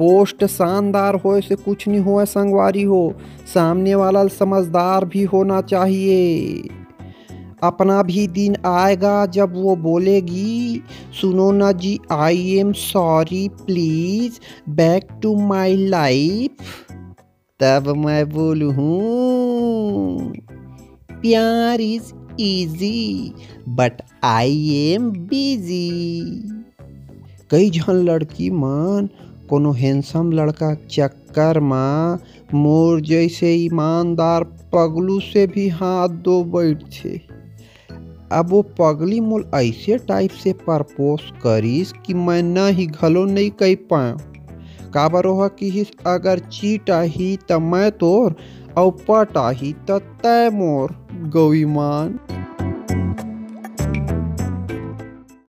Post शानदार हो से कुछ नहीं हो संगवारी हो। सामने वाला समझदार भी होना चाहिए। अपना भी दिन आएगा जब वो बोलेगी, सुनो ना जी I am sorry please back to my life तब मैं बोलू, प्यार is easy but I am busy कई झन लड़की मन कोनो हैंडसम लड़का चक्कर में मोर जैसे ईमानदार पगलू से भी हाथ दो बैठे अब वो पगली मोल ऐसे टाइप से परपोज करीस कि मैं न ही घलो नहीं कह पाया काबर हो कि अगर चीट आही त मैं तोर और पट आही त तय मोर गौईमान